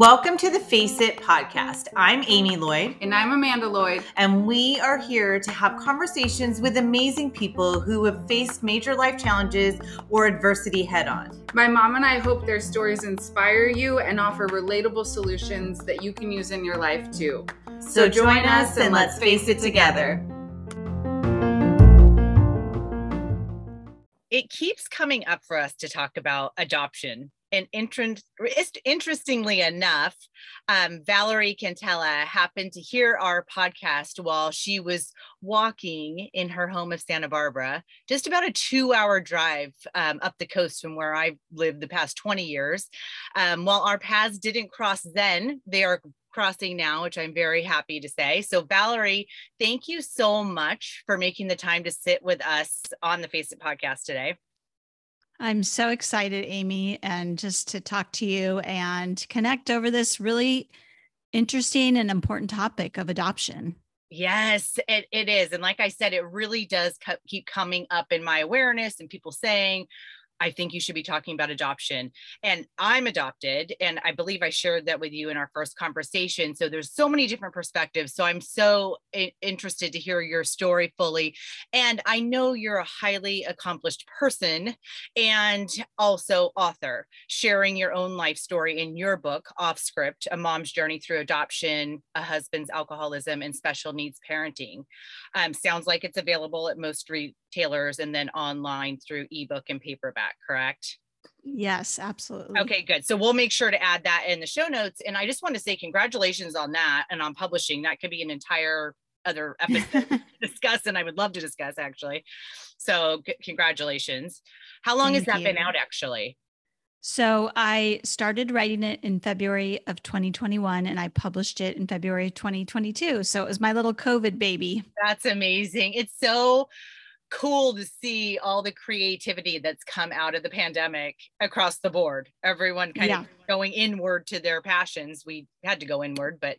Welcome to the Face It podcast. I'm Amy Lloyd. And I'm Amanda Lloyd. And we are here to have conversations with amazing people who have faced major life challenges or adversity head on. My mom and I hope their stories inspire you and offer relatable solutions that you can use in your life too. So, so join us and let's face it together. It keeps coming up for us to talk about adoption and interest, interestingly enough, um, Valerie Cantella happened to hear our podcast while she was walking in her home of Santa Barbara, just about a two hour drive um, up the coast from where I've lived the past 20 years. Um, while our paths didn't cross then, they are crossing now, which I'm very happy to say. So, Valerie, thank you so much for making the time to sit with us on the Face It podcast today. I'm so excited, Amy, and just to talk to you and connect over this really interesting and important topic of adoption. Yes, it, it is. And like I said, it really does keep coming up in my awareness and people saying, I think you should be talking about adoption. And I'm adopted, and I believe I shared that with you in our first conversation. So there's so many different perspectives. So I'm so interested to hear your story fully. And I know you're a highly accomplished person and also author, sharing your own life story in your book, Off Script A Mom's Journey Through Adoption, a Husband's Alcoholism, and Special Needs Parenting. Um, sounds like it's available at most retailers and then online through ebook and paperback correct? Yes, absolutely. Okay, good. So we'll make sure to add that in the show notes. And I just want to say congratulations on that and on publishing. That could be an entire other episode to discuss, and I would love to discuss actually. So c- congratulations. How long Thank has that you. been out actually? So I started writing it in February of 2021 and I published it in February 2022. So it was my little COVID baby. That's amazing. It's so cool to see all the creativity that's come out of the pandemic across the board. Everyone kind yeah. of going inward to their passions. We had to go inward, but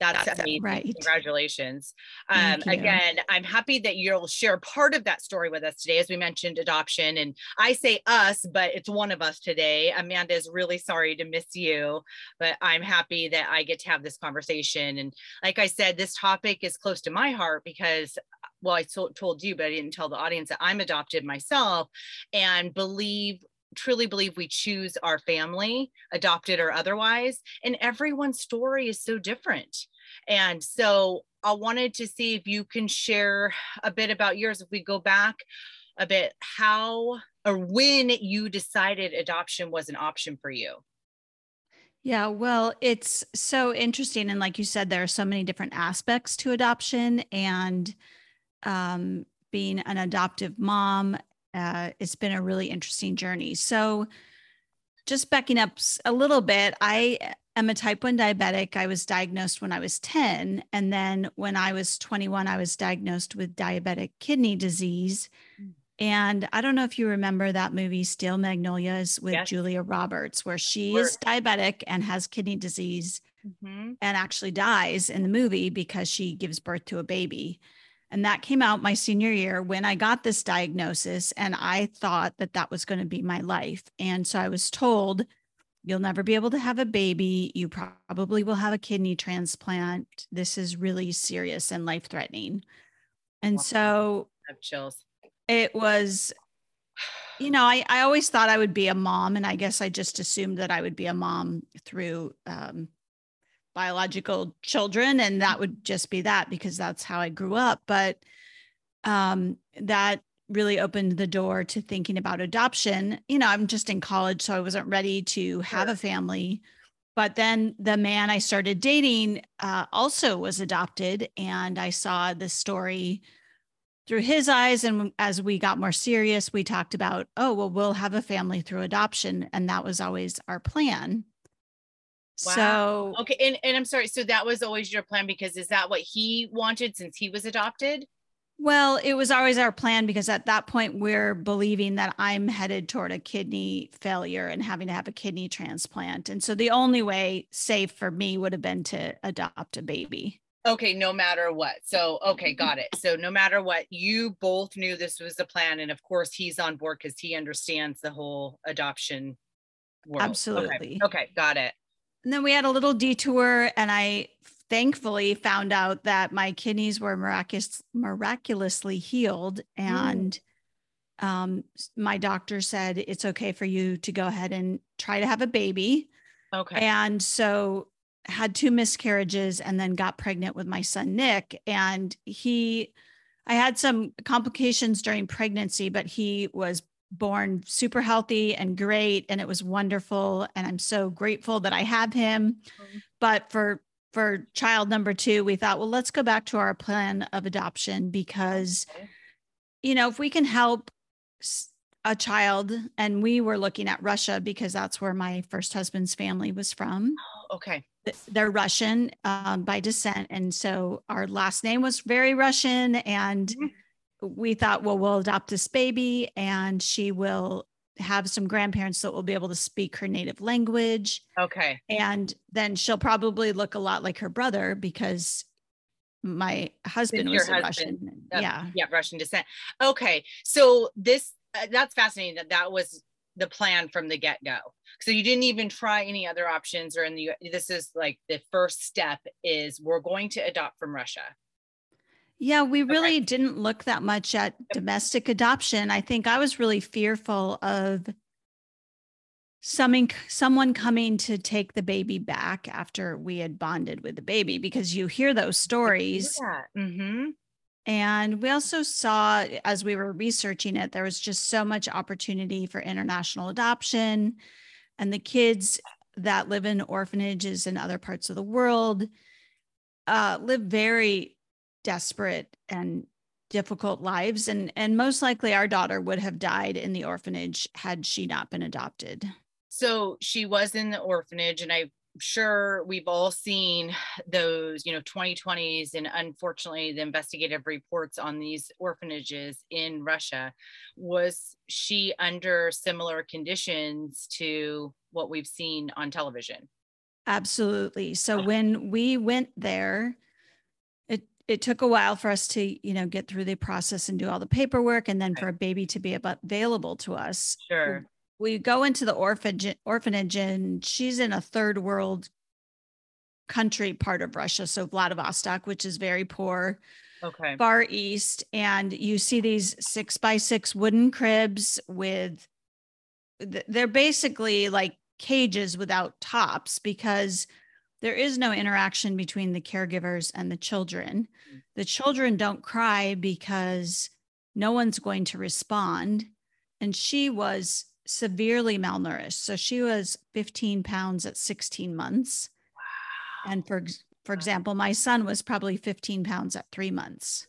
that's, that's amazing. Right. Congratulations. Um, again, I'm happy that you'll share part of that story with us today. As we mentioned, adoption. And I say us, but it's one of us today. Amanda is really sorry to miss you, but I'm happy that I get to have this conversation. And like I said, this topic is close to my heart because well, I told you, but I didn't tell the audience that I'm adopted myself and believe truly believe we choose our family, adopted or otherwise. And everyone's story is so different. And so I wanted to see if you can share a bit about yours. If we go back a bit, how or when you decided adoption was an option for you. Yeah, well, it's so interesting. And like you said, there are so many different aspects to adoption. And um, being an adoptive mom. Uh, it's been a really interesting journey. So, just backing up a little bit, I am a type 1 diabetic. I was diagnosed when I was 10. And then when I was 21, I was diagnosed with diabetic kidney disease. Mm. And I don't know if you remember that movie, Steel Magnolias, with yes. Julia Roberts, where she is diabetic and has kidney disease mm-hmm. and actually dies in the movie because she gives birth to a baby. And that came out my senior year when I got this diagnosis. And I thought that that was going to be my life. And so I was told, you'll never be able to have a baby. You probably will have a kidney transplant. This is really serious and life threatening. And wow. so I have chills. It was, you know, I, I always thought I would be a mom. And I guess I just assumed that I would be a mom through um, biological children and that would just be that because that's how I grew up. But um, that really opened the door to thinking about adoption. You know I'm just in college so I wasn't ready to have a family. But then the man I started dating uh, also was adopted and I saw this story through his eyes. And as we got more serious we talked about oh well we'll have a family through adoption and that was always our plan Wow. So okay, and, and I'm sorry. So that was always your plan because is that what he wanted since he was adopted? Well, it was always our plan because at that point we're believing that I'm headed toward a kidney failure and having to have a kidney transplant. And so the only way safe for me would have been to adopt a baby. Okay, no matter what. So, okay, mm-hmm. got it. So, no matter what, you both knew this was the plan. And of course, he's on board because he understands the whole adoption world. Absolutely. Okay. okay, got it. And then we had a little detour, and I thankfully found out that my kidneys were miraculous, miraculously healed. And mm. um, my doctor said it's okay for you to go ahead and try to have a baby. Okay. And so had two miscarriages and then got pregnant with my son Nick and he I had some complications during pregnancy but he was born super healthy and great and it was wonderful and I'm so grateful that I have him mm-hmm. but for for child number 2 we thought well let's go back to our plan of adoption because okay. you know if we can help a child and we were looking at Russia because that's where my first husband's family was from. Oh, okay they're Russian um, by descent. And so our last name was very Russian. And mm-hmm. We thought, well, we'll adopt this baby and she will have some grandparents that will be able to speak her native language. Okay. And then she'll probably look a lot like her brother because my husband was husband, Russian. Uh, yeah. Yeah, Russian descent. Okay. So this uh, that's fascinating that that was the plan from the get-go so you didn't even try any other options or in the this is like the first step is we're going to adopt from russia yeah we really okay. didn't look that much at domestic adoption i think i was really fearful of someone someone coming to take the baby back after we had bonded with the baby because you hear those stories yeah. mm-hmm. And we also saw as we were researching it, there was just so much opportunity for international adoption. And the kids that live in orphanages in other parts of the world uh, live very desperate and difficult lives. And, and most likely our daughter would have died in the orphanage had she not been adopted. So she was in the orphanage, and i'm sure we've all seen those, you know, 2020s and unfortunately the investigative reports on these orphanages in Russia. Was she under similar conditions to what we've seen on television? Absolutely. So when we went there, it took a while for us to, you know, get through the process and do all the paperwork and then for a baby to be available to us. Sure we go into the orphanage orphanage and she's in a third world country part of Russia, so Vladivostok, which is very poor. Okay. Far east, and you see these six by six wooden cribs with. They're basically like cages without tops because there is no interaction between the caregivers and the children. Mm. The children don't cry because no one's going to respond. And she was severely malnourished. So she was 15 pounds at 16 months. Wow. And for for example, my son was probably 15 pounds at three months.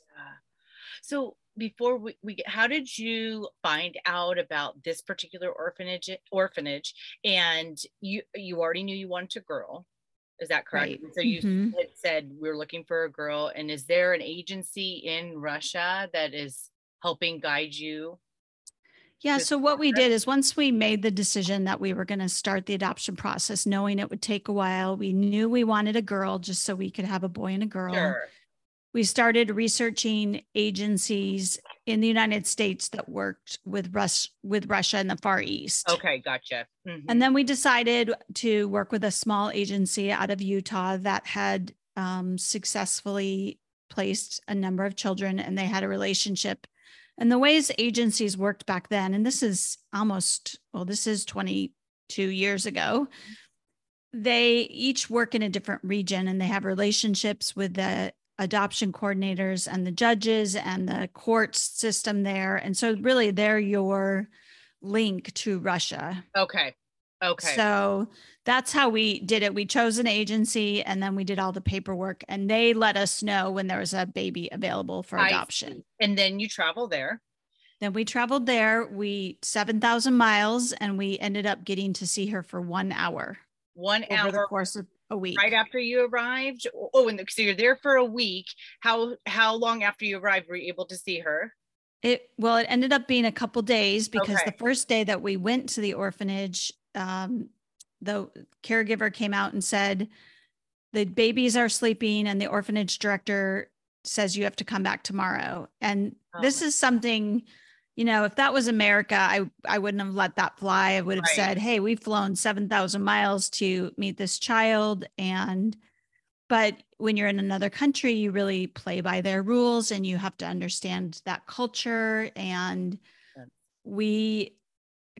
So before we, we get, how did you find out about this particular orphanage orphanage and you you already knew you wanted a girl is that correct right. so you mm-hmm. had said we are looking for a girl and is there an agency in russia that is helping guide you yeah. So, what we did is once we made the decision that we were going to start the adoption process, knowing it would take a while, we knew we wanted a girl just so we could have a boy and a girl. Sure. We started researching agencies in the United States that worked with Rus- with Russia in the Far East. Okay, gotcha. Mm-hmm. And then we decided to work with a small agency out of Utah that had um, successfully placed a number of children, and they had a relationship and the ways agencies worked back then, and this is almost, well, this is 22 years ago, they each work in a different region and they have relationships with the adoption coordinators and the judges and the court system there. And so, really, they're your link to Russia. Okay. Okay. So that's how we did it. We chose an agency and then we did all the paperwork and they let us know when there was a baby available for adoption. And then you travel there. Then we traveled there. We 7,000 miles and we ended up getting to see her for one hour. One over hour. the course of a week. Right after you arrived. Oh, and so you're there for a week. How how long after you arrived were you able to see her? It well, it ended up being a couple days because okay. the first day that we went to the orphanage, um, the caregiver came out and said, the babies are sleeping and the orphanage director says you have to come back tomorrow. And oh. this is something, you know, if that was America, I I wouldn't have let that fly. I would have right. said, "Hey, we've flown 7,000 miles to meet this child and but when you're in another country, you really play by their rules and you have to understand that culture and we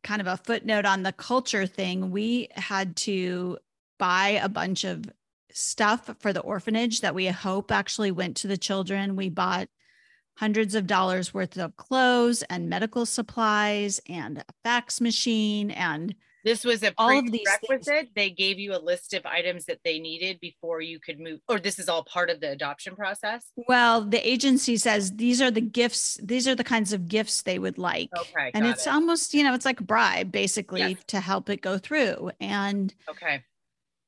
kind of a footnote on the culture thing, we had to buy a bunch of stuff for the orphanage that we hope actually went to the children. We bought hundreds of dollars worth of clothes and medical supplies and a fax machine and this was a all of these requisite. They gave you a list of items that they needed before you could move, or this is all part of the adoption process. Well, the agency says these are the gifts. These are the kinds of gifts they would like. Okay, and it's it. almost you know it's like a bribe basically yes. to help it go through. And okay,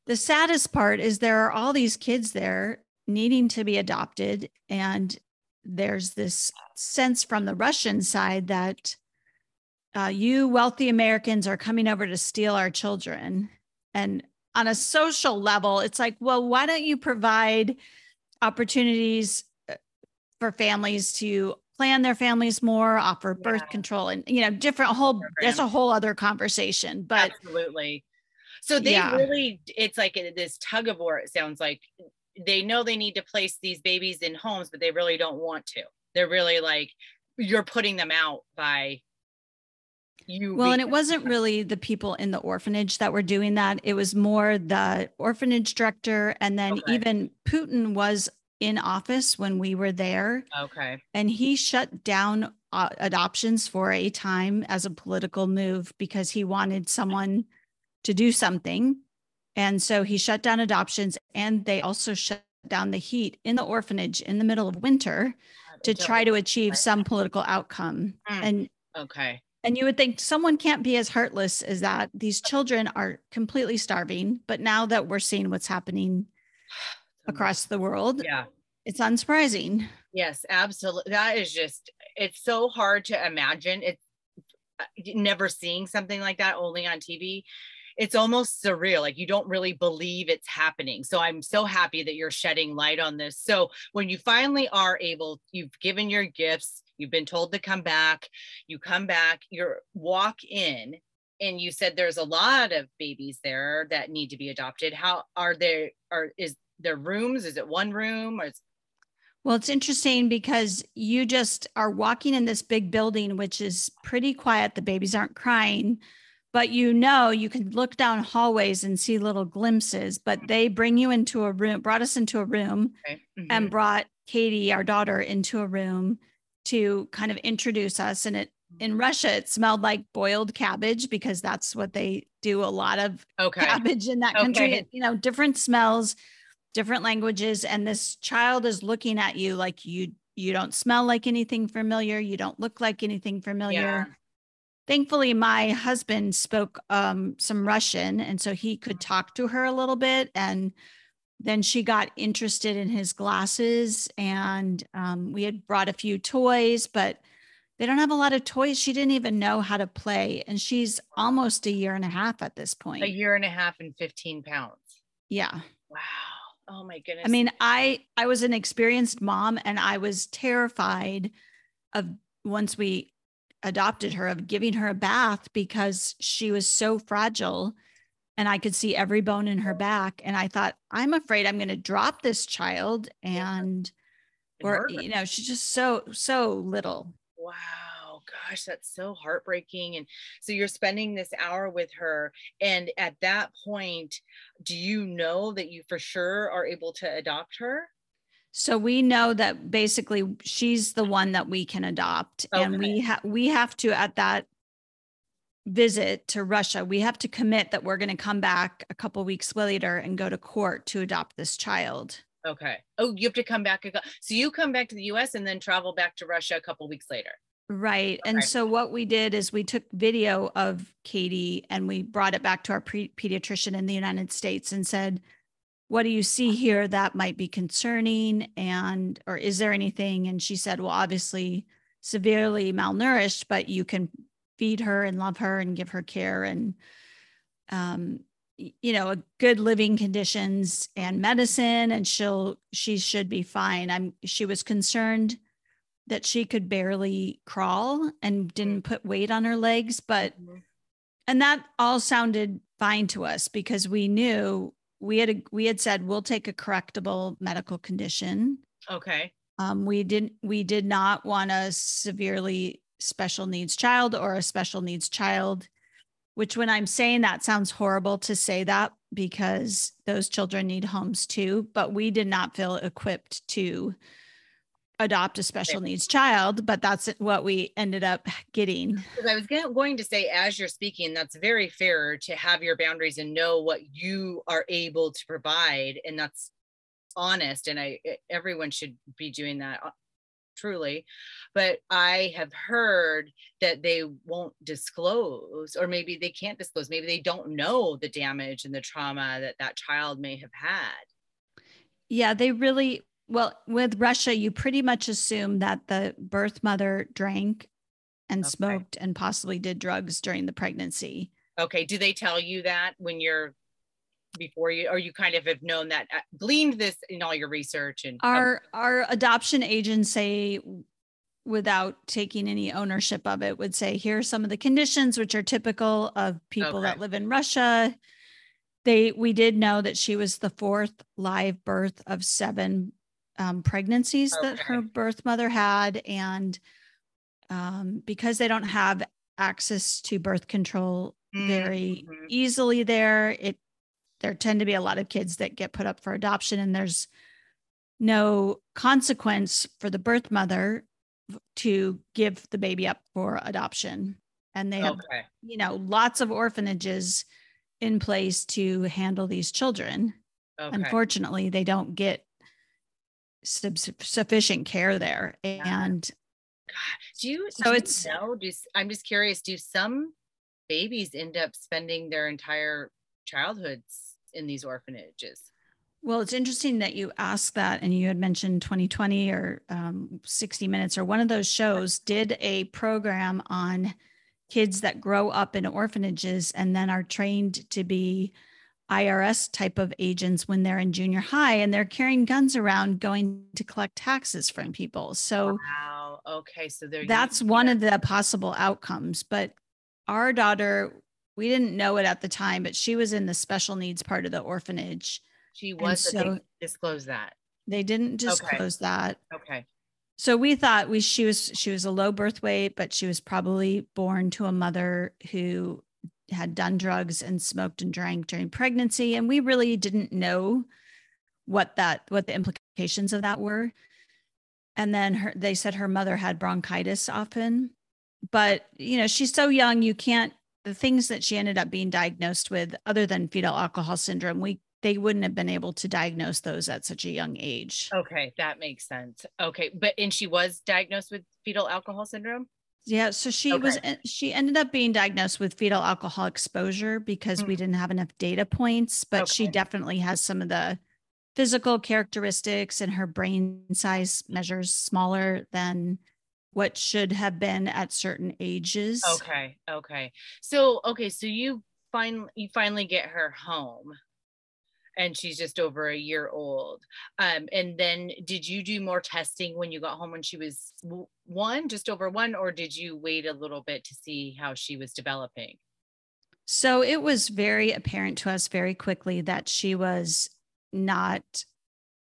the saddest part is there are all these kids there needing to be adopted. And there's this sense from the Russian side that uh, you wealthy Americans are coming over to steal our children. And on a social level, it's like, well, why don't you provide opportunities uh, for families to plan their families more, offer birth yeah. control, and you know, different whole. That's a whole other conversation. But absolutely, so they yeah. really, it's like this tug of war. It sounds like they know they need to place these babies in homes, but they really don't want to. They're really like, you're putting them out by you. Well, and it wasn't really the people in the orphanage that were doing that. It was more the orphanage director. And then okay. even Putin was in office when we were there. Okay. And he shut down uh, adoptions for a time as a political move because he wanted someone to do something. And so he shut down adoptions and they also shut down the heat in the orphanage in the middle of winter to try to achieve some political outcome. Mm. And okay. And you would think someone can't be as heartless as that. These children are completely starving, but now that we're seeing what's happening across the world, yeah. It's unsurprising. Yes, absolutely. That is just it's so hard to imagine. It's uh, never seeing something like that only on TV it's almost surreal. Like you don't really believe it's happening. So I'm so happy that you're shedding light on this. So when you finally are able, you've given your gifts, you've been told to come back, you come back, you walk in, and you said there's a lot of babies there that need to be adopted. How are there? Are is there rooms? Is it one room or? Is- well, it's interesting because you just are walking in this big building, which is pretty quiet. The babies aren't crying but you know you can look down hallways and see little glimpses but they bring you into a room brought us into a room okay. mm-hmm. and brought katie our daughter into a room to kind of introduce us and it in mm-hmm. russia it smelled like boiled cabbage because that's what they do a lot of okay. cabbage in that country okay. you know different smells different languages and this child is looking at you like you you don't smell like anything familiar you don't look like anything familiar yeah thankfully my husband spoke um, some russian and so he could talk to her a little bit and then she got interested in his glasses and um, we had brought a few toys but they don't have a lot of toys. She didn't even know how to play and she's almost a year and a half at this point. a year and a half and 15 pounds. Yeah. Wow. Oh my goodness. i mean i i was an experienced mom and i was terrified of once we adopted her of giving her a bath because she was so fragile and I could see every bone in her back. And I thought, I'm afraid I'm going to drop this child. And, or, you know, she's just so, so little. Wow. Gosh, that's so heartbreaking. And so you're spending this hour with her. And at that point, do you know that you for sure are able to adopt her? So we know that basically she's the one that we can adopt, okay. and we have we have to at that visit to Russia, we have to commit that we're going to come back a couple weeks later and go to court to adopt this child. Okay. Oh, you have to come back. So you come back to the U.S. and then travel back to Russia a couple weeks later. Right. Okay. And so what we did is we took video of Katie and we brought it back to our pre- pediatrician in the United States and said, what do you see here that might be concerning and or is there anything and she said well obviously severely malnourished but you can feed her and love her and give her care and um, you know, good living conditions and medicine and she'll she should be fine. I'm she was concerned that she could barely crawl and didn't put weight on her legs, but mm-hmm. and that all sounded fine to us because we knew we had a, we had said we'll take a correctable medical condition. Okay. Um, we didn't we did not want a severely special needs child or a special needs child which when I'm saying that sounds horrible to say that because those children need homes too, but we did not feel equipped to adopt a special needs child, but that's what we ended up getting. I was going to say, as you're speaking, that's very fair to have your boundaries and know what you are able to provide. And that's honest. And I, everyone should be doing that uh, truly but i have heard that they won't disclose or maybe they can't disclose maybe they don't know the damage and the trauma that that child may have had yeah they really well with russia you pretty much assume that the birth mother drank and okay. smoked and possibly did drugs during the pregnancy okay do they tell you that when you're before you or you kind of have known that uh, gleaned this in all your research and our our adoption agents say without taking any ownership of it would say here are some of the conditions which are typical of people okay. that live in russia they we did know that she was the fourth live birth of seven um, pregnancies okay. that her birth mother had and um, because they don't have access to birth control very mm-hmm. easily there it there tend to be a lot of kids that get put up for adoption and there's no consequence for the birth mother to give the baby up for adoption and they have okay. you know lots of orphanages in place to handle these children okay. unfortunately they don't get sub- sufficient care there and God, do you so do it's you know do, i'm just curious do some babies end up spending their entire childhoods in these orphanages. Well, it's interesting that you asked that, and you had mentioned 2020 or um, 60 Minutes or one of those shows did a program on kids that grow up in orphanages and then are trained to be IRS type of agents when they're in junior high and they're carrying guns around going to collect taxes from people. So, wow. Okay. So that's one of the possible outcomes. But our daughter we didn't know it at the time, but she was in the special needs part of the orphanage. She was. So disclose that. They didn't disclose okay. that. Okay. So we thought we she was she was a low birth weight, but she was probably born to a mother who had done drugs and smoked and drank during pregnancy, and we really didn't know what that what the implications of that were. And then her, they said her mother had bronchitis often, but you know she's so young you can't the things that she ended up being diagnosed with, other than fetal alcohol syndrome, we they wouldn't have been able to diagnose those at such a young age. Okay, that makes sense. Okay, but and she was diagnosed with fetal alcohol syndrome. Yeah, so she okay. was she ended up being diagnosed with fetal alcohol exposure because mm-hmm. we didn't have enough data points, but okay. she definitely has some of the physical characteristics and her brain size measures smaller than what should have been at certain ages. Okay. Okay. So okay, so you finally you finally get her home and she's just over a year old. Um, and then did you do more testing when you got home when she was one, just over one, or did you wait a little bit to see how she was developing? So it was very apparent to us very quickly that she was not,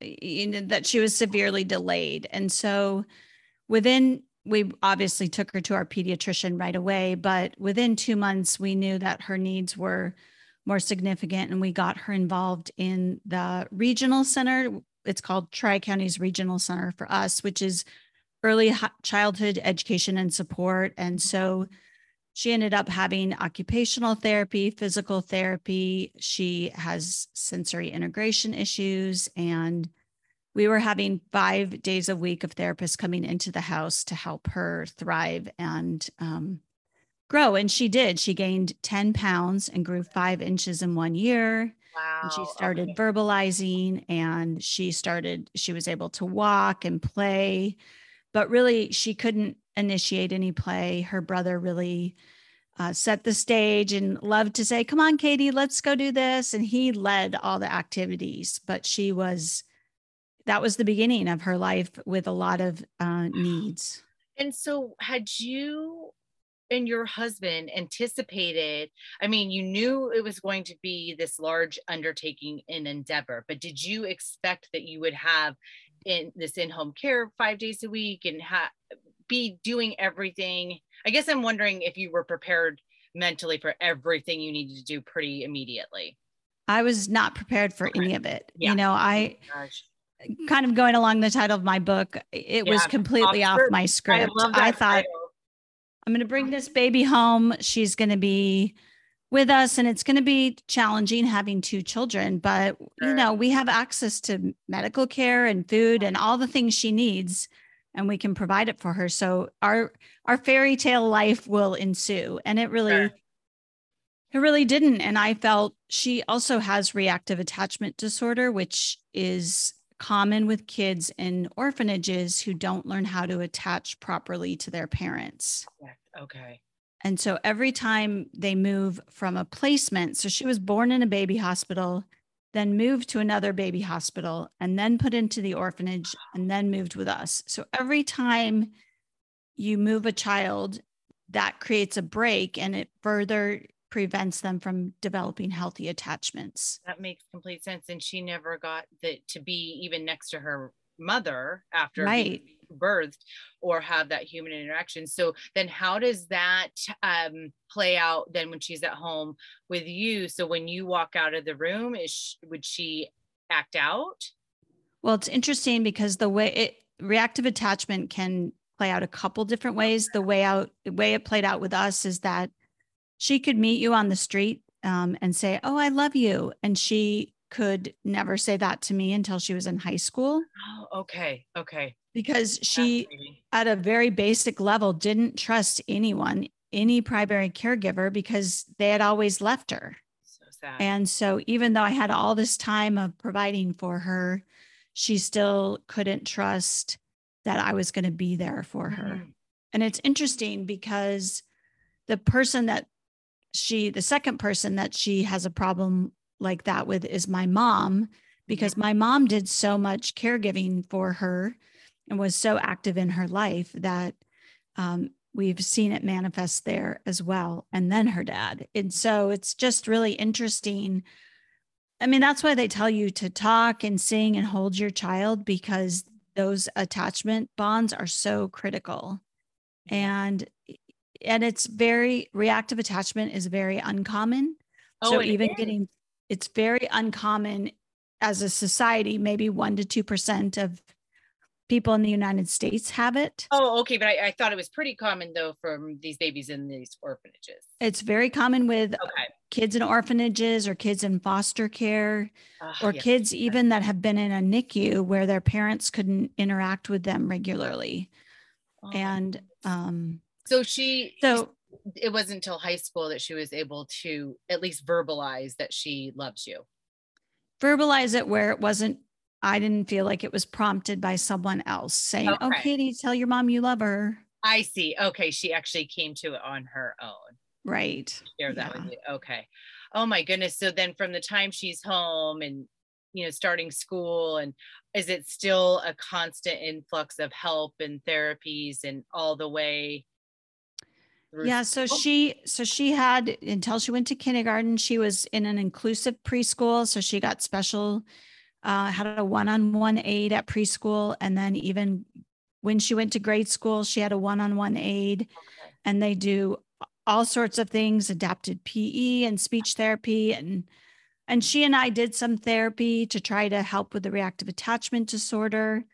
you know, that she was severely delayed. And so within we obviously took her to our pediatrician right away, but within two months, we knew that her needs were more significant and we got her involved in the regional center. It's called Tri Counties Regional Center for us, which is early childhood education and support. And so she ended up having occupational therapy, physical therapy. She has sensory integration issues and we were having five days a week of therapists coming into the house to help her thrive and um, grow. And she did. She gained 10 pounds and grew five inches in one year. Wow. And she started okay. verbalizing and she started, she was able to walk and play, but really she couldn't initiate any play. Her brother really uh, set the stage and loved to say, Come on, Katie, let's go do this. And he led all the activities, but she was, that was the beginning of her life with a lot of uh, needs. And so, had you and your husband anticipated? I mean, you knew it was going to be this large undertaking and endeavor, but did you expect that you would have in this in-home care five days a week and ha- be doing everything? I guess I'm wondering if you were prepared mentally for everything you needed to do pretty immediately. I was not prepared for okay. any of it. Yeah. You know, I oh kind of going along the title of my book, it yeah, was completely off my script. I, I thought title. I'm going to bring this baby home. She's going to be with us and it's going to be challenging having two children, but you know, we have access to medical care and food and all the things she needs and we can provide it for her. So our our fairy tale life will ensue and it really sure. it really didn't and I felt she also has reactive attachment disorder which is common with kids in orphanages who don't learn how to attach properly to their parents. Okay. And so every time they move from a placement, so she was born in a baby hospital, then moved to another baby hospital, and then put into the orphanage, and then moved with us. So every time you move a child, that creates a break and it further prevents them from developing healthy attachments. That makes complete sense. And she never got that to be even next to her mother after right. birthed or have that human interaction. So then how does that um, play out then when she's at home with you? So when you walk out of the room, is she, would she act out? Well, it's interesting because the way it reactive attachment can play out a couple different ways. The way out the way it played out with us is that she could meet you on the street um, and say, Oh, I love you. And she could never say that to me until she was in high school. Oh, okay. Okay. Because she, at a very basic level, didn't trust anyone, any primary caregiver, because they had always left her. So sad. And so, even though I had all this time of providing for her, she still couldn't trust that I was going to be there for her. Mm-hmm. And it's interesting because the person that she the second person that she has a problem like that with is my mom because mm-hmm. my mom did so much caregiving for her and was so active in her life that um, we've seen it manifest there as well and then her dad. And so it's just really interesting. I mean that's why they tell you to talk and sing and hold your child because those attachment bonds are so critical. And and it's very reactive attachment is very uncommon. Oh, so even getting it's very uncommon as a society, maybe one to two percent of people in the United States have it. Oh, okay. But I, I, thought it was pretty common though from these babies in these orphanages. It's very common with okay. kids in orphanages or kids in foster care uh, or yes. kids even that have been in a NICU where their parents couldn't interact with them regularly. Oh. And um so she so it wasn't until high school that she was able to at least verbalize that she loves you. Verbalize it where it wasn't I didn't feel like it was prompted by someone else saying, oh, okay. "Oh, Katie, tell your mom you love her." I see. Okay, she actually came to it on her own. Right. Share that yeah. with you. Okay. Oh my goodness. So then from the time she's home and you know starting school and is it still a constant influx of help and therapies and all the way yeah so she so she had until she went to kindergarten she was in an inclusive preschool so she got special uh, had a one-on-one aid at preschool and then even when she went to grade school she had a one-on-one aid okay. and they do all sorts of things adapted pe and speech therapy and and she and i did some therapy to try to help with the reactive attachment disorder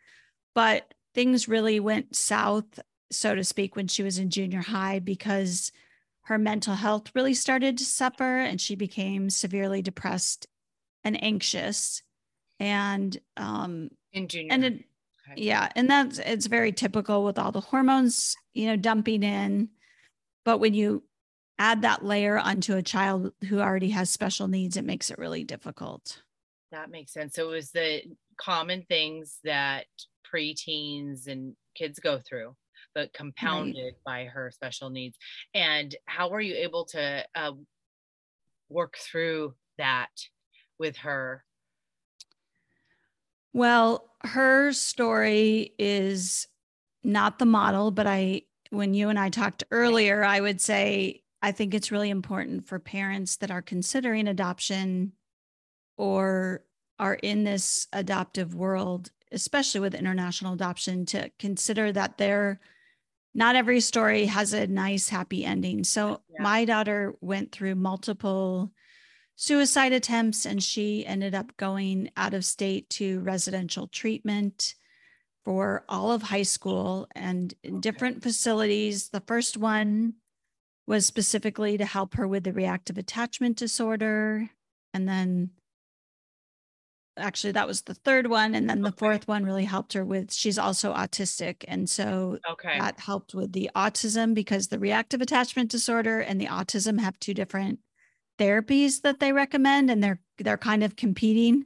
but things really went south so to speak, when she was in junior high because her mental health really started to suffer and she became severely depressed and anxious. And um in junior and it, okay. yeah, and that's it's very typical with all the hormones, you know, dumping in. But when you add that layer onto a child who already has special needs, it makes it really difficult. That makes sense. So it was the common things that preteens and kids go through but compounded right. by her special needs. And how were you able to uh, work through that with her? Well, her story is not the model, but I, when you and I talked earlier, I would say I think it's really important for parents that are considering adoption or are in this adoptive world, especially with international adoption, to consider that they're not every story has a nice, happy ending. So, yeah. my daughter went through multiple suicide attempts and she ended up going out of state to residential treatment for all of high school and in different facilities. The first one was specifically to help her with the reactive attachment disorder. And then actually that was the third one and then the okay. fourth one really helped her with she's also autistic and so okay. that helped with the autism because the reactive attachment disorder and the autism have two different therapies that they recommend and they're they're kind of competing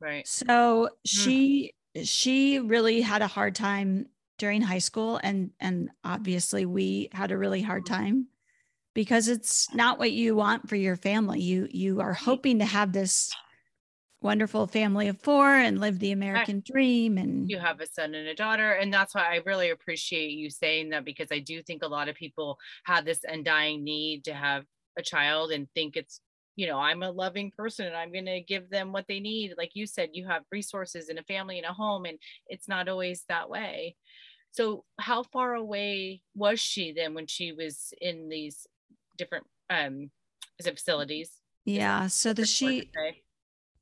right so mm. she she really had a hard time during high school and and obviously we had a really hard mm-hmm. time because it's not what you want for your family you you are hoping to have this wonderful family of four and live the American dream. And you have a son and a daughter. And that's why I really appreciate you saying that because I do think a lot of people have this undying need to have a child and think it's, you know, I'm a loving person and I'm going to give them what they need. Like you said, you have resources and a family and a home, and it's not always that way. So, how far away was she then when she was in these different um, facilities? Yeah. So the she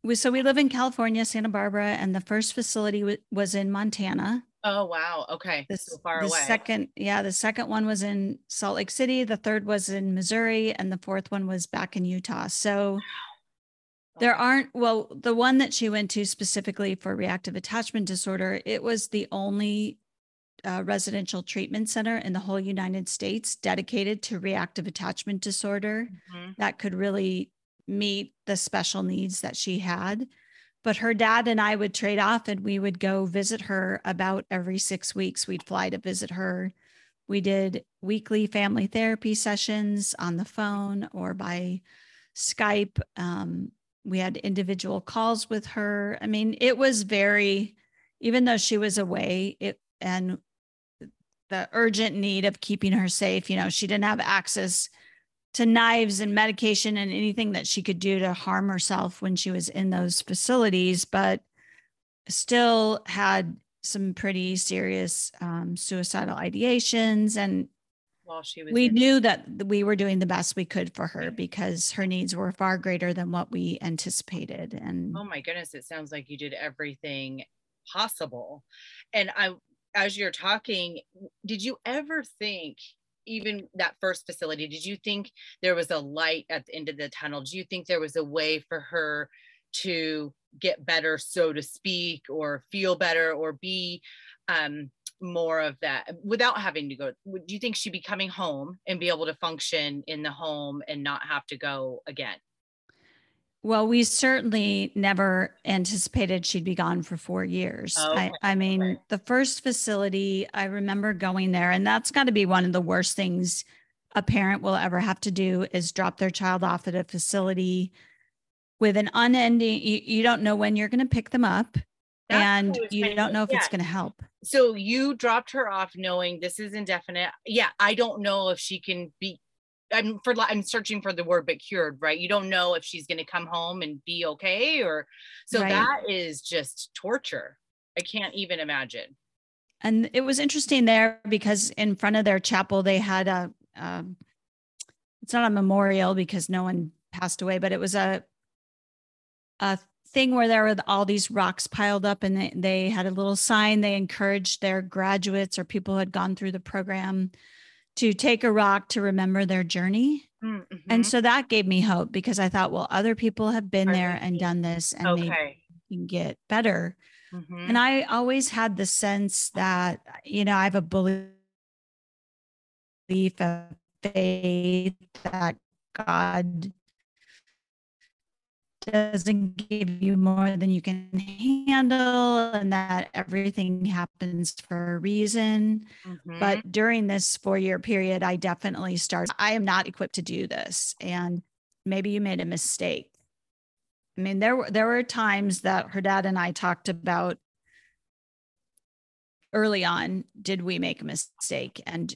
we, so we live in California, Santa Barbara, and the first facility w- was in Montana. Oh wow! Okay, the, so far the away. Second, yeah, the second one was in Salt Lake City. The third was in Missouri, and the fourth one was back in Utah. So there aren't. Well, the one that she went to specifically for reactive attachment disorder, it was the only uh, residential treatment center in the whole United States dedicated to reactive attachment disorder mm-hmm. that could really meet the special needs that she had. But her dad and I would trade off and we would go visit her about every six weeks. We'd fly to visit her. We did weekly family therapy sessions on the phone or by Skype. Um, we had individual calls with her. I mean, it was very, even though she was away, it and the urgent need of keeping her safe, you know, she didn't have access to knives and medication and anything that she could do to harm herself when she was in those facilities, but still had some pretty serious um, suicidal ideations. And while she was, we in- knew that we were doing the best we could for her because her needs were far greater than what we anticipated. And oh my goodness, it sounds like you did everything possible. And I, as you're talking, did you ever think even that first facility, did you think there was a light at the end of the tunnel? Do you think there was a way for her to get better, so to speak, or feel better, or be um, more of that without having to go? Do you think she'd be coming home and be able to function in the home and not have to go again? Well, we certainly never anticipated she'd be gone for four years. Oh, okay. I, I, mean, okay. the first facility, I remember going there, and that's got to be one of the worst things a parent will ever have to do is drop their child off at a facility with an unending, you, you don't know when you're going to pick them up. That's and you don't know if yeah. it's going to help. So you dropped her off knowing this is indefinite. Yeah, I don't know if she can be I'm for I'm searching for the word but cured, right? You don't know if she's going to come home and be okay or so right. that is just torture. I can't even imagine. And it was interesting there because in front of their chapel they had a um, it's not a memorial because no one passed away, but it was a a thing where there were all these rocks piled up and they, they had a little sign they encouraged their graduates or people who had gone through the program to take a rock to remember their journey. Mm-hmm. And so that gave me hope because I thought, well, other people have been Are there and done this and okay. maybe can get better. Mm-hmm. And I always had the sense that, you know, I have a belief of faith that God doesn't give you more than you can handle and that everything happens for a reason. Mm-hmm. But during this four year period, I definitely started, I am not equipped to do this. And maybe you made a mistake. I mean, there were there were times that her dad and I talked about early on, did we make a mistake? And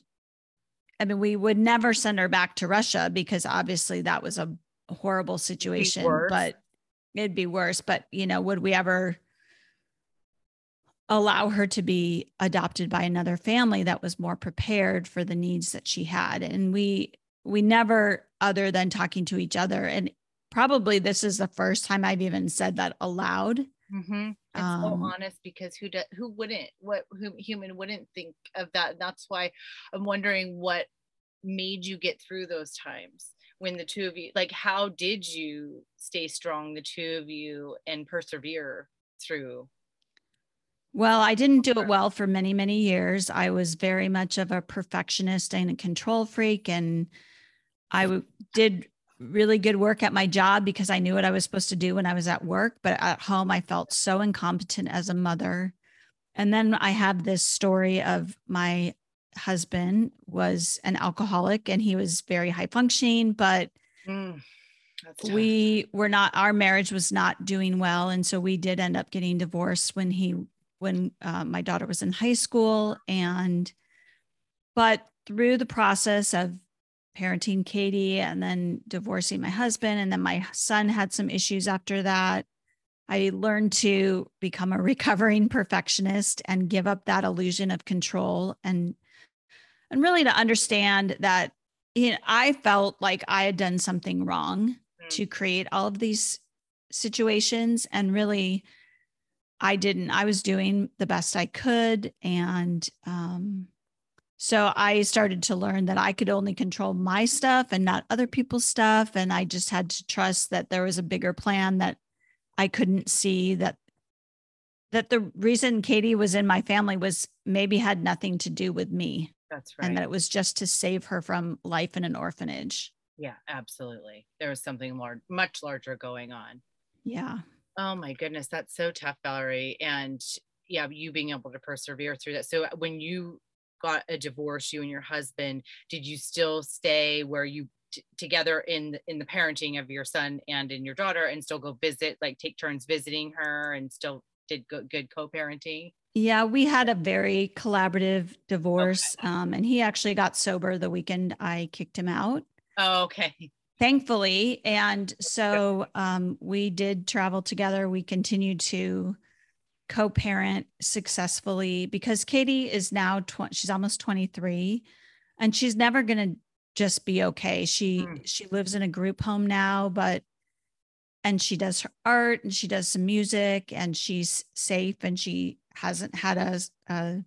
I mean, we would never send her back to Russia because obviously that was a horrible situation, but it'd be worse. But, you know, would we ever allow her to be adopted by another family that was more prepared for the needs that she had? And we, we never, other than talking to each other, and probably this is the first time I've even said that aloud. Mm-hmm. It's um, so honest because who do, who wouldn't what who human wouldn't think of that. That's why I'm wondering what made you get through those times when the two of you like how did you stay strong the two of you and persevere through well i didn't do it well for many many years. I was very much of a perfectionist and a control freak and I w- did really good work at my job because i knew what i was supposed to do when i was at work but at home i felt so incompetent as a mother. And then i have this story of my husband was an alcoholic and he was very high functioning, but mm, we were not, our marriage was not doing well. And so we did end up getting divorced when he, when uh, my daughter was in high school. And, but through the process of parenting Katie and then divorcing my husband, and then my son had some issues after that. I learned to become a recovering perfectionist and give up that illusion of control and and really to understand that you know, I felt like I had done something wrong mm. to create all of these situations. And really, I didn't. I was doing the best I could. And um, so I started to learn that I could only control my stuff and not other people's stuff. And I just had to trust that there was a bigger plan that I couldn't see that that the reason Katie was in my family was maybe had nothing to do with me. That's right. And that it was just to save her from life in an orphanage. Yeah, absolutely. There was something more, much larger going on. Yeah. Oh my goodness, that's so tough, Valerie. And yeah, you being able to persevere through that. So uh, when you got a divorce, you and your husband, did you still stay where you t- together in in the parenting of your son and in your daughter, and still go visit, like take turns visiting her, and still did good, good co-parenting? Yeah, we had a very collaborative divorce. Okay. Um, and he actually got sober the weekend I kicked him out. Oh, okay. Thankfully. And so um, we did travel together. We continued to co parent successfully because Katie is now, tw- she's almost 23 and she's never going to just be okay. She, mm. she lives in a group home now, but and she does her art and she does some music and she's safe and she hasn't had a, a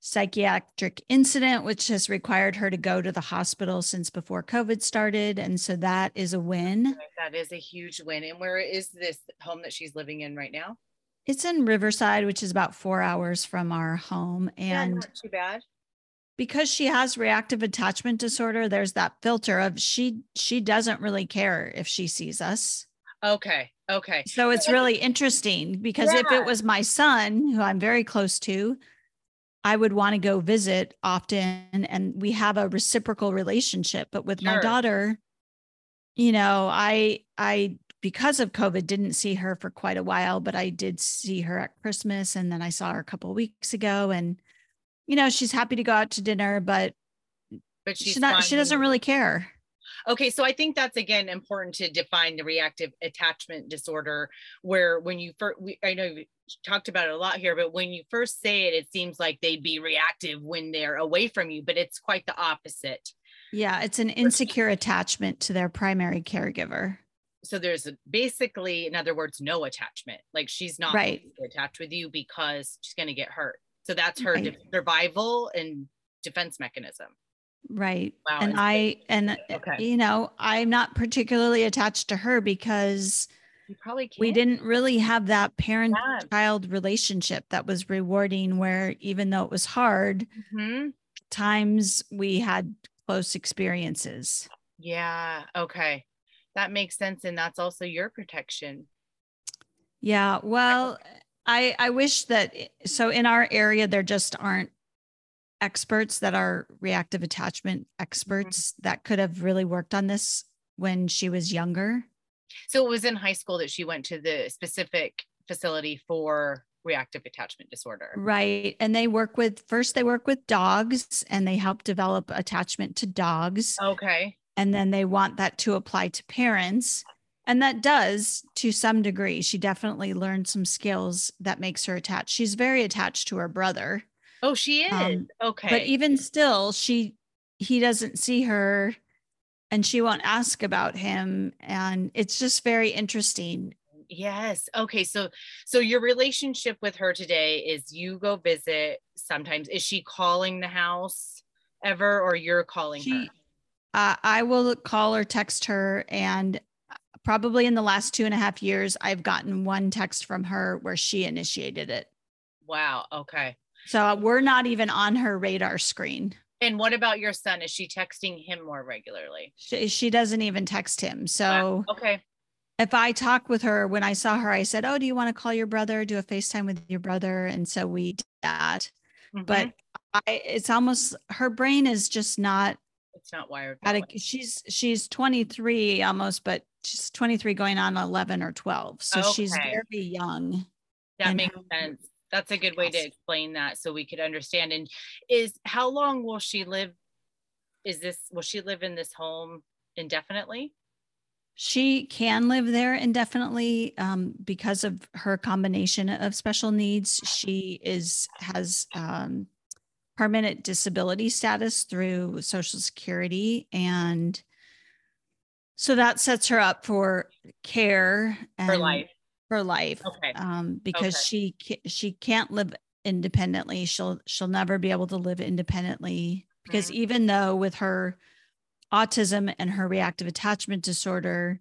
psychiatric incident, which has required her to go to the hospital since before COVID started. And so that is a win. That is a huge win. And where is this home that she's living in right now? It's in Riverside, which is about four hours from our home. And yeah, not too bad. Because she has reactive attachment disorder, there's that filter of she she doesn't really care if she sees us. Okay. Okay. So it's really interesting because yeah. if it was my son, who I'm very close to, I would want to go visit often and we have a reciprocal relationship. But with sure. my daughter, you know, I, I, because of COVID, didn't see her for quite a while, but I did see her at Christmas and then I saw her a couple of weeks ago. And, you know, she's happy to go out to dinner, but, but she's, she's not, she doesn't really care. Okay, so I think that's again important to define the reactive attachment disorder, where when you first, we, I know you talked about it a lot here, but when you first say it, it seems like they'd be reactive when they're away from you, but it's quite the opposite. Yeah, it's an insecure attachment to their primary caregiver. So there's basically, in other words, no attachment. Like she's not right. attached with you because she's going to get hurt. So that's her right. survival and defense mechanism. Right. Wow, and I and okay. you know, I'm not particularly attached to her because you probably can't. we didn't really have that parent child relationship that was rewarding where even though it was hard, mm-hmm. times we had close experiences. Yeah, okay. that makes sense and that's also your protection yeah well i i wish that so in our area there just aren't experts that are reactive attachment experts mm-hmm. that could have really worked on this when she was younger so it was in high school that she went to the specific facility for reactive attachment disorder. Right. And they work with first they work with dogs and they help develop attachment to dogs. Okay. And then they want that to apply to parents. And that does to some degree. She definitely learned some skills that makes her attached. She's very attached to her brother. Oh, she is. Um, okay. But even still, she he doesn't see her and she won't ask about him and it's just very interesting Yes. Okay. So so your relationship with her today is you go visit sometimes. Is she calling the house ever or you're calling she, her? Uh, I will call or text her and probably in the last two and a half years, I've gotten one text from her where she initiated it. Wow. Okay. So we're not even on her radar screen. And what about your son? Is she texting him more regularly? She, she doesn't even text him. So wow. okay if I talk with her, when I saw her, I said, Oh, do you want to call your brother, do a FaceTime with your brother? And so we did that. Mm-hmm. But I, it's almost her brain is just not it's not wired. A, she's she's 23 almost, but she's 23 going on 11 or 12. So okay. she's very young. That makes sense. That's a good way to explain that so we could understand. And is how long will she live? Is this will she live in this home indefinitely? She can live there indefinitely um, because of her combination of special needs. She is has um, permanent disability status through Social Security, and so that sets her up for care and for life. For life, okay. Um, because okay. she she can't live independently. She'll she'll never be able to live independently because mm-hmm. even though with her autism and her reactive attachment disorder,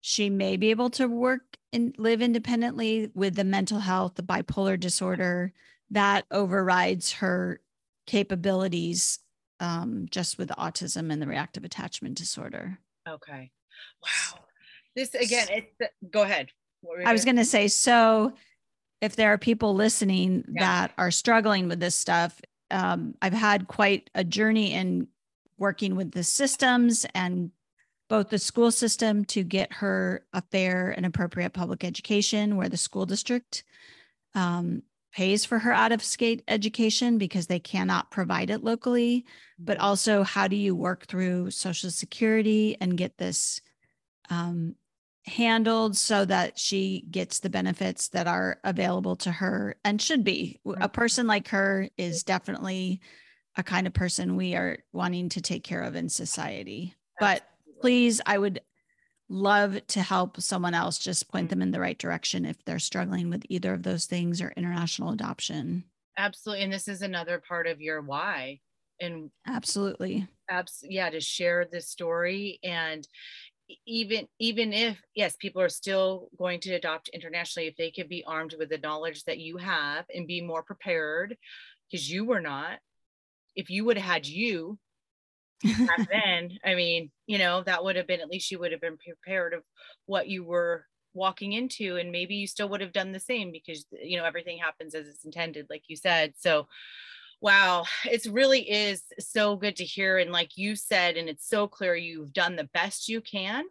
she may be able to work and live independently with the mental health, the bipolar disorder that overrides her capabilities um, just with autism and the reactive attachment disorder. Okay. Wow. This again, it's go ahead. I was going to say so if there are people listening yeah. that are struggling with this stuff, um, I've had quite a journey in working with the systems and both the school system to get her a fair and appropriate public education where the school district um, pays for her out of state education because they cannot provide it locally but mm-hmm. also how do you work through social security and get this um, handled so that she gets the benefits that are available to her and should be a person like her is definitely a kind of person we are wanting to take care of in society. But please, I would love to help someone else just point them in the right direction if they're struggling with either of those things or international adoption. Absolutely. And this is another part of your why. And absolutely. Abs- yeah, to share this story and even even if yes people are still going to adopt internationally if they could be armed with the knowledge that you have and be more prepared because you were not. If you would have had you back then, I mean, you know, that would have been at least you would have been prepared of what you were walking into and maybe you still would have done the same because you know everything happens as it's intended like you said. So wow it really is so good to hear and like you said and it's so clear you've done the best you can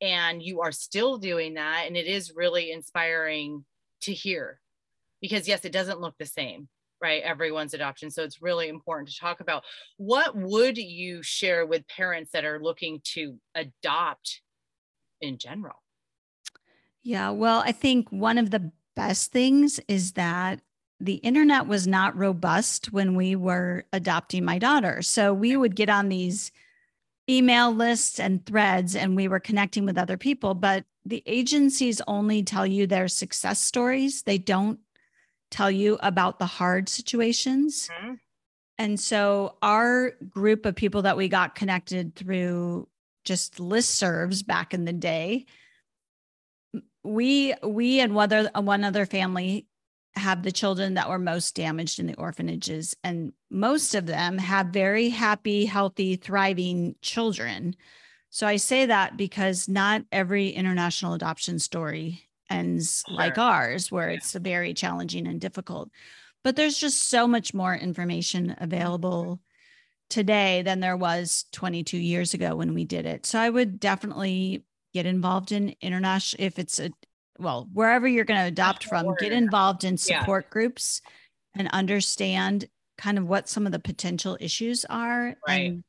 and you are still doing that and it is really inspiring to hear because yes it doesn't look the same right? Everyone's adoption so it's really important to talk about. What would you share with parents that are looking to adopt in general? Yeah well i think one of the best things is that the internet was not robust when we were adopting my daughter so we would get on these email lists and threads and we were connecting with other people but the agencies only tell you their success stories they don't tell you about the hard situations. Mm-hmm. And so our group of people that we got connected through just listservs back in the day, we we and one other, one other family have the children that were most damaged in the orphanages and most of them have very happy healthy thriving children So I say that because not every international adoption story ends sure. like ours, where yeah. it's very challenging and difficult. But there's just so much more information available today than there was 22 years ago when we did it. So I would definitely get involved in international if it's a well, wherever you're going to adopt from, get involved in support yeah. groups and understand kind of what some of the potential issues are. Right. And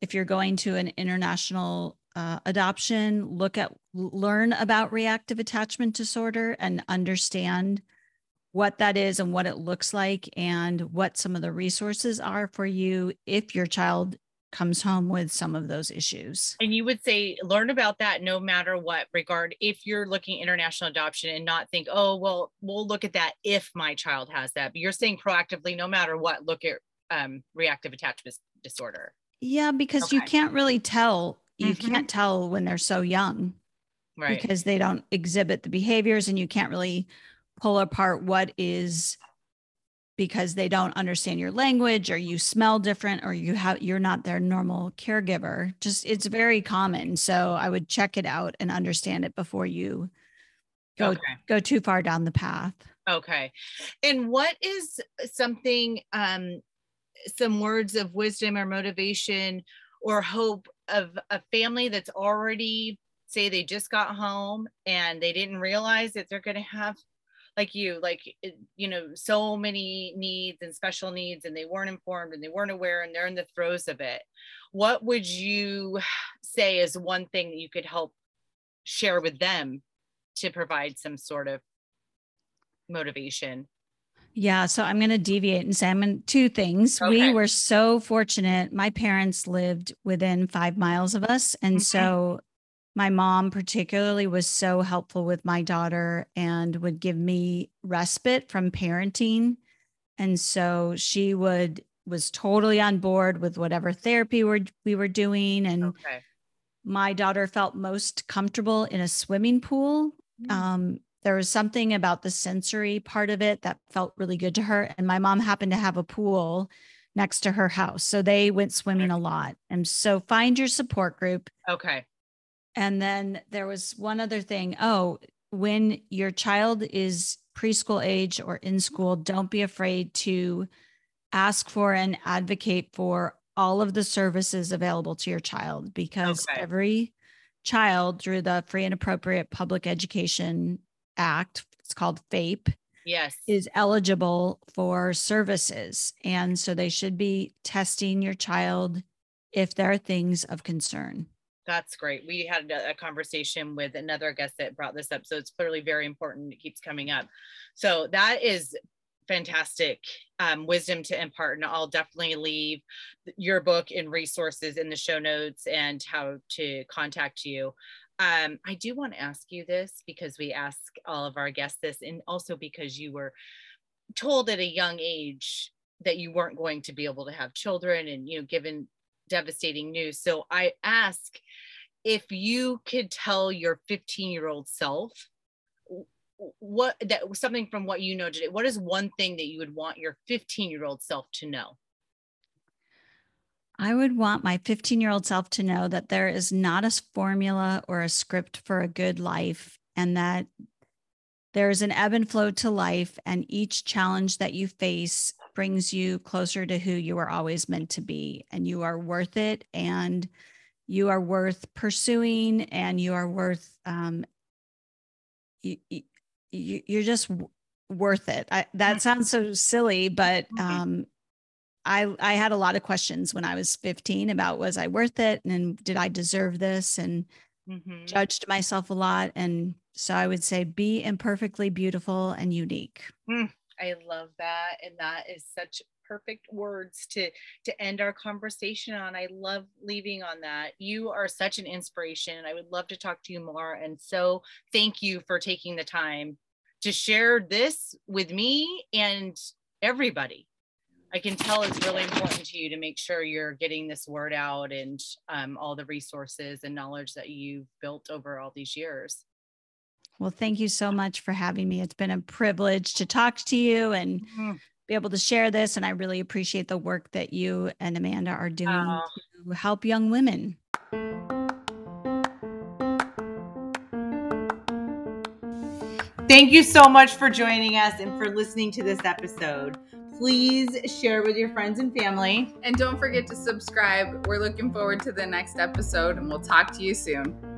if you're going to an international uh, adoption, look at learn about reactive attachment disorder and understand what that is and what it looks like and what some of the resources are for you if your child comes home with some of those issues. And you would say learn about that no matter what regard if you're looking international adoption and not think, oh, well, we'll look at that if my child has that. But you're saying proactively, no matter what, look at um, reactive attachment disorder. Yeah, because okay. you can't really tell. You mm-hmm. can't tell when they're so young. Right. Because they don't exhibit the behaviors and you can't really pull apart what is because they don't understand your language or you smell different or you have you're not their normal caregiver. Just it's very common. So i would check it out and understand it before you go okay. go too far down the path. Okay. And what is something um some words of wisdom or motivation or hope of a family that's already say they just got home and they didn't realize that they're going to have like you like eh, you know so many needs and special needs and they weren't informed and they weren't aware and they're in the throes of it what would you say is one thing that you could help share with them to provide some sort of motivation yeah, so I'm going to deviate and say I'm in two things. Okay. We were so fortunate. My parents lived within five miles of us. And okay. so my mom particularly was so helpful with my daughter and would give me respite from parenting. And so she would was totally on board with whatever therapy we're, we were doing. And okay. my daughter felt most comfortable in a swimming pool. Mm-hmm. um, there was something about the sensory part of it that felt really good to her. And my mom happened to have a pool next to her house. So they went swimming a lot. And so find your support group. Okay and then there was one other thing. Oh, when your child is preschool age or in school, don't be afraid to ask for and advocate for all of the services available to your child because okay. every child through the Free and Appropriate Public Education Act, it's called FAPE. Yes. Is eligible for services. And so they should be testing your child if there are things of concern. That's great. We had a, conversation with another guest that brought this up. So it's clearly very important. It keeps coming up. So that is fantastic um, wisdom to impart. And I'll definitely leave your book and resources in the show notes and how to contact you. Um, I do want to ask you this because we ask all of our guests this, and also because you were told at a young age that you weren't going to be able to have children and you know given devastating news. So I ask if you could tell your 15 year old self what that something from what you know today, what is one thing that you would want your 15 year old self to know? I would want my 15 year old self to know that there is not a formula or a script for a good life, and that there's an ebb and flow to life, and each challenge that you face brings you closer to who you are always meant to be and you are worth it and you are worth pursuing and you are worth um you, you you're just worth it I, that mm-hmm. sounds so silly but mm-hmm. um I I had a lot of questions when I was 15 about was I worth it and did I deserve this and mm-hmm. judged myself a lot and so I would say be imperfectly beautiful and unique. Mm. I love that. And that is such perfect words to to end our conversation on. I love leaving on that. You are such an inspiration. I would love to talk to you more. And so thank you for taking the time to share this with me and everybody. I can tell it's really important to you to make sure you're getting this word out and um, all the resources and knowledge that you've built over all these years. Well, thank you so much for having me. It's been a privilege to talk to you and mm-hmm. be able to share this. And I really appreciate the work that you and Amanda are doing oh. to help young women. Thank you so much for joining us and for listening to this episode. Please share with your friends and family. And don't forget to subscribe. We're looking forward to the next episode, and we'll talk to you soon.